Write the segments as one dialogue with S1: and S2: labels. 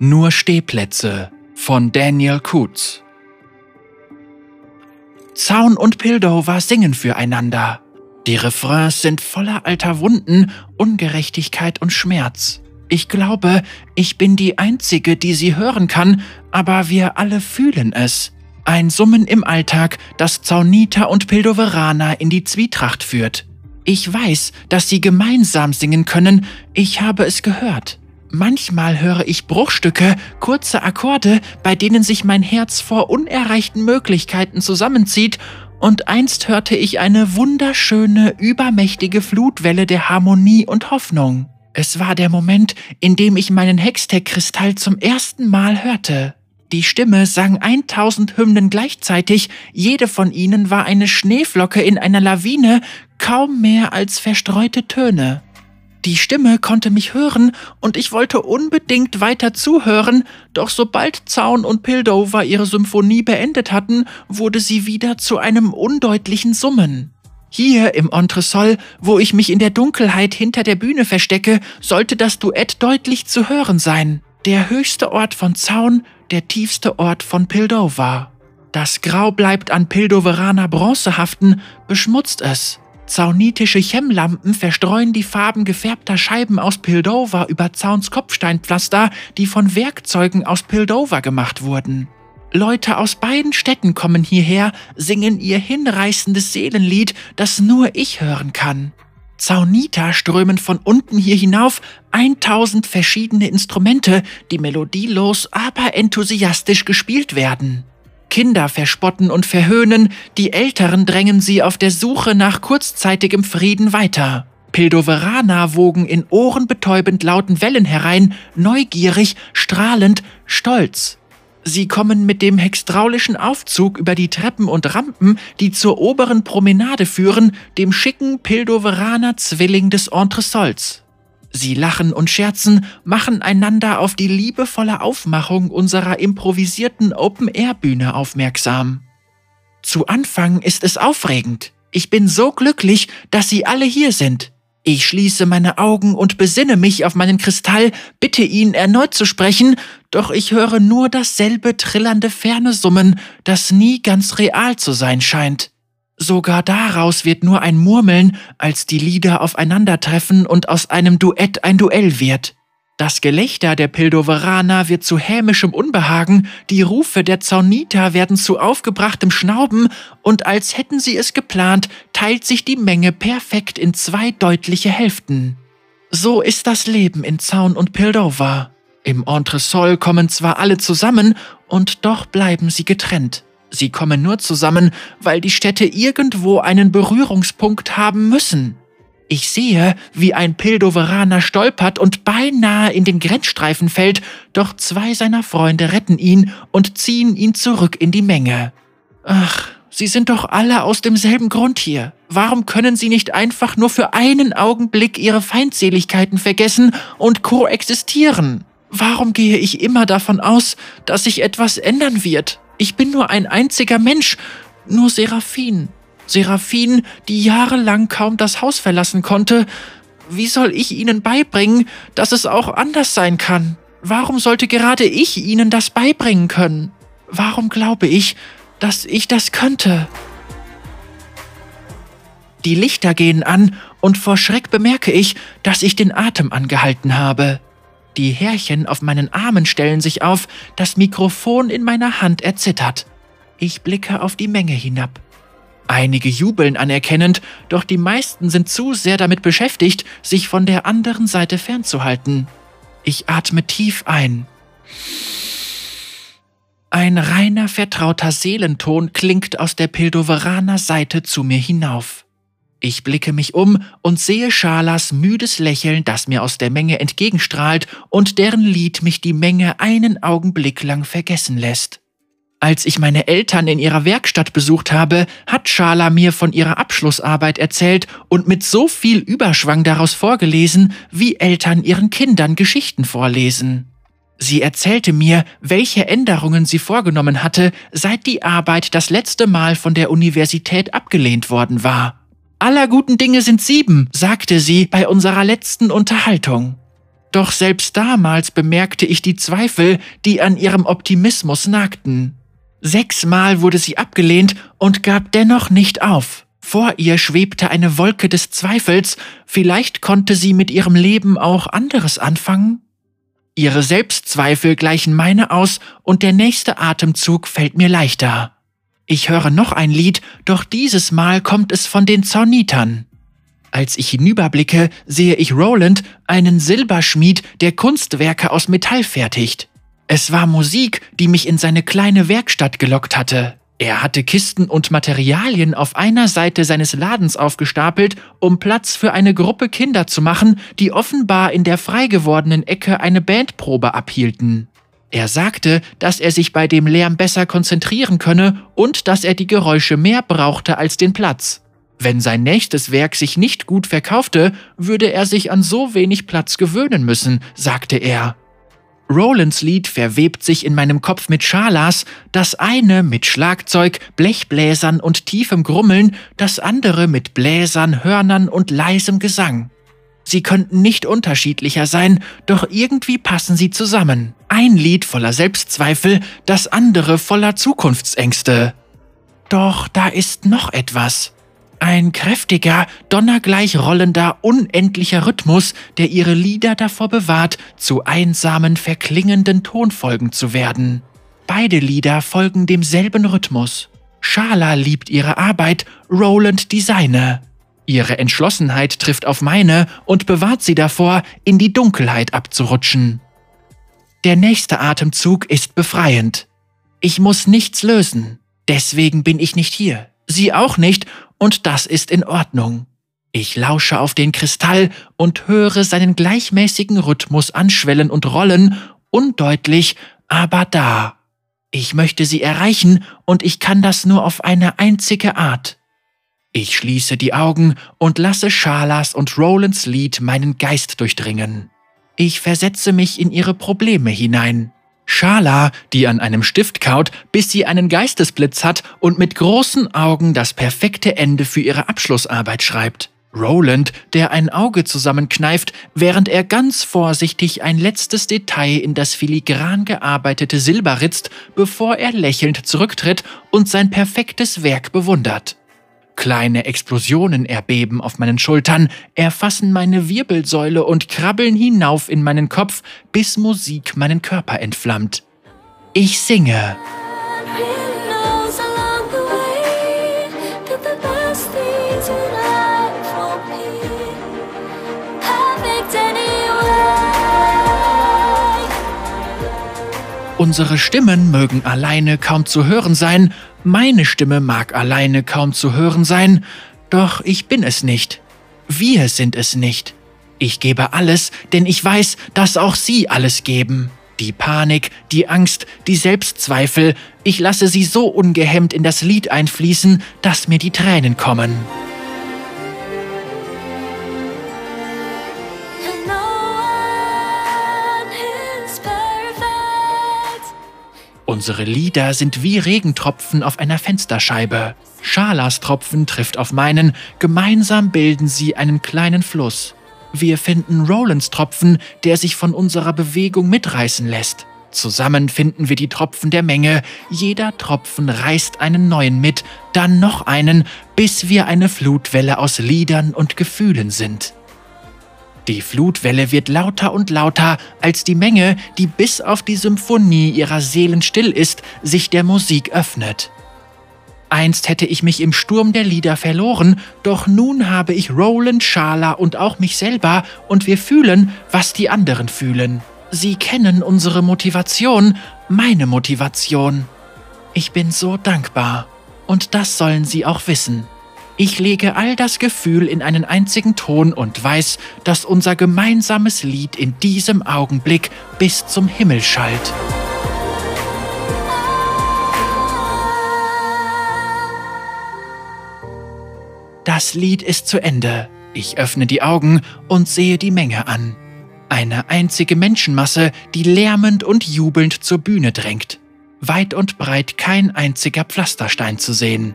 S1: Nur Stehplätze von Daniel Kutz. Zaun und Pildover singen füreinander. Die Refrains sind voller alter Wunden, Ungerechtigkeit und Schmerz. Ich glaube, ich bin die Einzige, die sie hören kann, aber wir alle fühlen es. Ein Summen im Alltag, das Zauniter und Pildoveraner in die Zwietracht führt. Ich weiß, dass sie gemeinsam singen können, ich habe es gehört. Manchmal höre ich Bruchstücke, kurze Akkorde, bei denen sich mein Herz vor unerreichten Möglichkeiten zusammenzieht, und einst hörte ich eine wunderschöne, übermächtige Flutwelle der Harmonie und Hoffnung. Es war der Moment, in dem ich meinen Hextech-Kristall zum ersten Mal hörte. Die Stimme sang 1000 Hymnen gleichzeitig, jede von ihnen war eine Schneeflocke in einer Lawine, kaum mehr als verstreute Töne. Die Stimme konnte mich hören und ich wollte unbedingt weiter zuhören, doch sobald Zaun und Pildover ihre Symphonie beendet hatten, wurde sie wieder zu einem undeutlichen Summen. Hier im Entresol, wo ich mich in der Dunkelheit hinter der Bühne verstecke, sollte das Duett deutlich zu hören sein. Der höchste Ort von Zaun, der tiefste Ort von Pildover. Das Grau bleibt an Pildoveraner Bronze haften, beschmutzt es. Zaunitische Chemlampen verstreuen die Farben gefärbter Scheiben aus Pildover über Zauns Kopfsteinpflaster, die von Werkzeugen aus Pildover gemacht wurden. Leute aus beiden Städten kommen hierher, singen ihr hinreißendes Seelenlied, das nur ich hören kann. Zaunita strömen von unten hier hinauf 1000 verschiedene Instrumente, die melodielos, aber enthusiastisch gespielt werden. Kinder verspotten und verhöhnen, die Älteren drängen sie auf der Suche nach kurzzeitigem Frieden weiter. Pildoveraner wogen in ohrenbetäubend lauten Wellen herein, neugierig, strahlend, stolz. Sie kommen mit dem hextraulischen Aufzug über die Treppen und Rampen, die zur oberen Promenade führen, dem schicken Pildoveraner Zwilling des Entresols. Sie lachen und scherzen, machen einander auf die liebevolle Aufmachung unserer improvisierten Open-Air-Bühne aufmerksam. Zu Anfang ist es aufregend. Ich bin so glücklich, dass Sie alle hier sind. Ich schließe meine Augen und besinne mich auf meinen Kristall, bitte ihn erneut zu sprechen, doch ich höre nur dasselbe trillernde ferne Summen, das nie ganz real zu sein scheint. Sogar daraus wird nur ein Murmeln, als die Lieder aufeinandertreffen und aus einem Duett ein Duell wird. Das Gelächter der Pildoveraner wird zu hämischem Unbehagen, die Rufe der Zauniter werden zu aufgebrachtem Schnauben, und als hätten sie es geplant, teilt sich die Menge perfekt in zwei deutliche Hälften. So ist das Leben in Zaun und Pildover. Im Entresol kommen zwar alle zusammen, und doch bleiben sie getrennt. Sie kommen nur zusammen, weil die Städte irgendwo einen Berührungspunkt haben müssen. Ich sehe, wie ein Pildoveraner stolpert und beinahe in den Grenzstreifen fällt, doch zwei seiner Freunde retten ihn und ziehen ihn zurück in die Menge. Ach, Sie sind doch alle aus demselben Grund hier. Warum können Sie nicht einfach nur für einen Augenblick Ihre Feindseligkeiten vergessen und koexistieren? Warum gehe ich immer davon aus, dass sich etwas ändern wird? Ich bin nur ein einziger Mensch, nur Seraphin. Seraphin, die jahrelang kaum das Haus verlassen konnte. Wie soll ich ihnen beibringen, dass es auch anders sein kann? Warum sollte gerade ich ihnen das beibringen können? Warum glaube ich, dass ich das könnte? Die Lichter gehen an und vor Schreck bemerke ich, dass ich den Atem angehalten habe. Die Härchen auf meinen Armen stellen sich auf, das Mikrofon in meiner Hand erzittert. Ich blicke auf die Menge hinab. Einige jubeln anerkennend, doch die meisten sind zu sehr damit beschäftigt, sich von der anderen Seite fernzuhalten. Ich atme tief ein. Ein reiner, vertrauter Seelenton klingt aus der Pildoveraner Seite zu mir hinauf. Ich blicke mich um und sehe Schalas müdes Lächeln, das mir aus der Menge entgegenstrahlt und deren Lied mich die Menge einen Augenblick lang vergessen lässt. Als ich meine Eltern in ihrer Werkstatt besucht habe, hat Schala mir von ihrer Abschlussarbeit erzählt und mit so viel Überschwang daraus vorgelesen, wie Eltern ihren Kindern Geschichten vorlesen. Sie erzählte mir, welche Änderungen sie vorgenommen hatte, seit die Arbeit das letzte Mal von der Universität abgelehnt worden war. Aller guten Dinge sind sieben, sagte sie bei unserer letzten Unterhaltung. Doch selbst damals bemerkte ich die Zweifel, die an ihrem Optimismus nagten. Sechsmal wurde sie abgelehnt und gab dennoch nicht auf. Vor ihr schwebte eine Wolke des Zweifels, vielleicht konnte sie mit ihrem Leben auch anderes anfangen? Ihre Selbstzweifel gleichen meine aus und der nächste Atemzug fällt mir leichter. Ich höre noch ein Lied, doch dieses Mal kommt es von den Zornitern. Als ich hinüberblicke, sehe ich Roland, einen Silberschmied, der Kunstwerke aus Metall fertigt. Es war Musik, die mich in seine kleine Werkstatt gelockt hatte. Er hatte Kisten und Materialien auf einer Seite seines Ladens aufgestapelt, um Platz für eine Gruppe Kinder zu machen, die offenbar in der frei gewordenen Ecke eine Bandprobe abhielten. Er sagte, dass er sich bei dem Lärm besser konzentrieren könne und dass er die Geräusche mehr brauchte als den Platz. Wenn sein nächstes Werk sich nicht gut verkaufte, würde er sich an so wenig Platz gewöhnen müssen, sagte er. Rolands Lied verwebt sich in meinem Kopf mit Schalas, das eine mit Schlagzeug, Blechbläsern und tiefem Grummeln, das andere mit Bläsern, Hörnern und leisem Gesang. Sie könnten nicht unterschiedlicher sein, doch irgendwie passen sie zusammen. Ein Lied voller Selbstzweifel, das andere voller Zukunftsängste. Doch da ist noch etwas. Ein kräftiger, donnergleich rollender, unendlicher Rhythmus, der ihre Lieder davor bewahrt, zu einsamen, verklingenden Tonfolgen zu werden. Beide Lieder folgen demselben Rhythmus. Schala liebt ihre Arbeit, Roland die seine. Ihre Entschlossenheit trifft auf meine und bewahrt sie davor, in die Dunkelheit abzurutschen. Der nächste Atemzug ist befreiend. Ich muss nichts lösen, deswegen bin ich nicht hier. Sie auch nicht und das ist in Ordnung. Ich lausche auf den Kristall und höre seinen gleichmäßigen Rhythmus anschwellen und rollen, undeutlich, aber da. Ich möchte sie erreichen und ich kann das nur auf eine einzige Art. Ich schließe die Augen und lasse Schalas und Rolands Lied meinen Geist durchdringen. Ich versetze mich in ihre Probleme hinein. Schala, die an einem Stift kaut, bis sie einen Geistesblitz hat und mit großen Augen das perfekte Ende für ihre Abschlussarbeit schreibt. Roland, der ein Auge zusammenkneift, während er ganz vorsichtig ein letztes Detail in das filigran gearbeitete Silber ritzt, bevor er lächelnd zurücktritt und sein perfektes Werk bewundert. Kleine Explosionen erbeben auf meinen Schultern, erfassen meine Wirbelsäule und krabbeln hinauf in meinen Kopf, bis Musik meinen Körper entflammt. Ich singe. Unsere Stimmen mögen alleine kaum zu hören sein, meine Stimme mag alleine kaum zu hören sein, doch ich bin es nicht. Wir sind es nicht. Ich gebe alles, denn ich weiß, dass auch Sie alles geben. Die Panik, die Angst, die Selbstzweifel, ich lasse sie so ungehemmt in das Lied einfließen, dass mir die Tränen kommen. Unsere Lieder sind wie Regentropfen auf einer Fensterscheibe. Schalas Tropfen trifft auf meinen, gemeinsam bilden sie einen kleinen Fluss. Wir finden Rolands Tropfen, der sich von unserer Bewegung mitreißen lässt. Zusammen finden wir die Tropfen der Menge, jeder Tropfen reißt einen neuen mit, dann noch einen, bis wir eine Flutwelle aus Liedern und Gefühlen sind. Die Flutwelle wird lauter und lauter, als die Menge, die bis auf die Symphonie ihrer Seelen still ist, sich der Musik öffnet. Einst hätte ich mich im Sturm der Lieder verloren, doch nun habe ich Roland, Schala und auch mich selber und wir fühlen, was die anderen fühlen. Sie kennen unsere Motivation, meine Motivation. Ich bin so dankbar. Und das sollen Sie auch wissen. Ich lege all das Gefühl in einen einzigen Ton und weiß, dass unser gemeinsames Lied in diesem Augenblick bis zum Himmel schallt. Das Lied ist zu Ende. Ich öffne die Augen und sehe die Menge an. Eine einzige Menschenmasse, die lärmend und jubelnd zur Bühne drängt. Weit und breit kein einziger Pflasterstein zu sehen.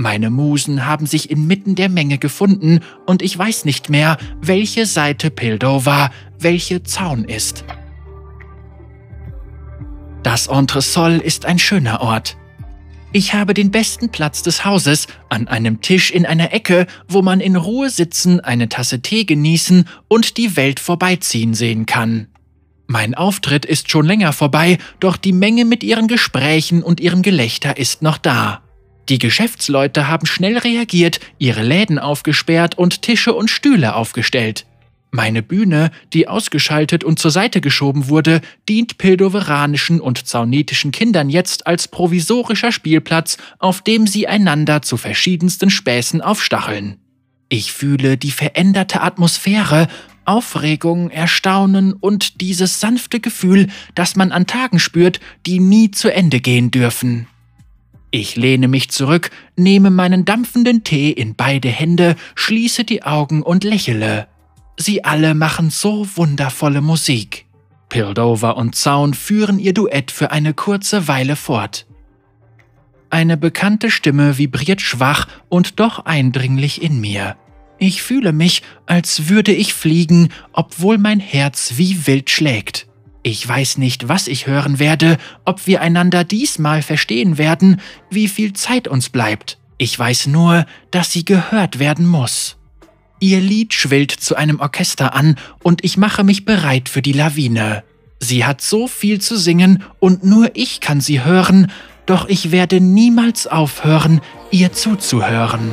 S1: Meine Musen haben sich inmitten der Menge gefunden und ich weiß nicht mehr, welche Seite Pildover, welche Zaun ist. Das Entresol ist ein schöner Ort. Ich habe den besten Platz des Hauses, an einem Tisch in einer Ecke, wo man in Ruhe sitzen, eine Tasse Tee genießen und die Welt vorbeiziehen sehen kann. Mein Auftritt ist schon länger vorbei, doch die Menge mit ihren Gesprächen und ihrem Gelächter ist noch da. Die Geschäftsleute haben schnell reagiert, ihre Läden aufgesperrt und Tische und Stühle aufgestellt. Meine Bühne, die ausgeschaltet und zur Seite geschoben wurde, dient pildoveranischen und zaunetischen Kindern jetzt als provisorischer Spielplatz, auf dem sie einander zu verschiedensten Späßen aufstacheln. Ich fühle die veränderte Atmosphäre, Aufregung, Erstaunen und dieses sanfte Gefühl, das man an Tagen spürt, die nie zu Ende gehen dürfen. Ich lehne mich zurück, nehme meinen dampfenden Tee in beide Hände, schließe die Augen und lächele. Sie alle machen so wundervolle Musik. Pildover und Zaun führen ihr Duett für eine kurze Weile fort. Eine bekannte Stimme vibriert schwach und doch eindringlich in mir. Ich fühle mich, als würde ich fliegen, obwohl mein Herz wie wild schlägt. Ich weiß nicht, was ich hören werde, ob wir einander diesmal verstehen werden, wie viel Zeit uns bleibt. Ich weiß nur, dass sie gehört werden muss. Ihr Lied schwillt zu einem Orchester an und ich mache mich bereit für die Lawine. Sie hat so viel zu singen und nur ich kann sie hören, doch ich werde niemals aufhören, ihr zuzuhören.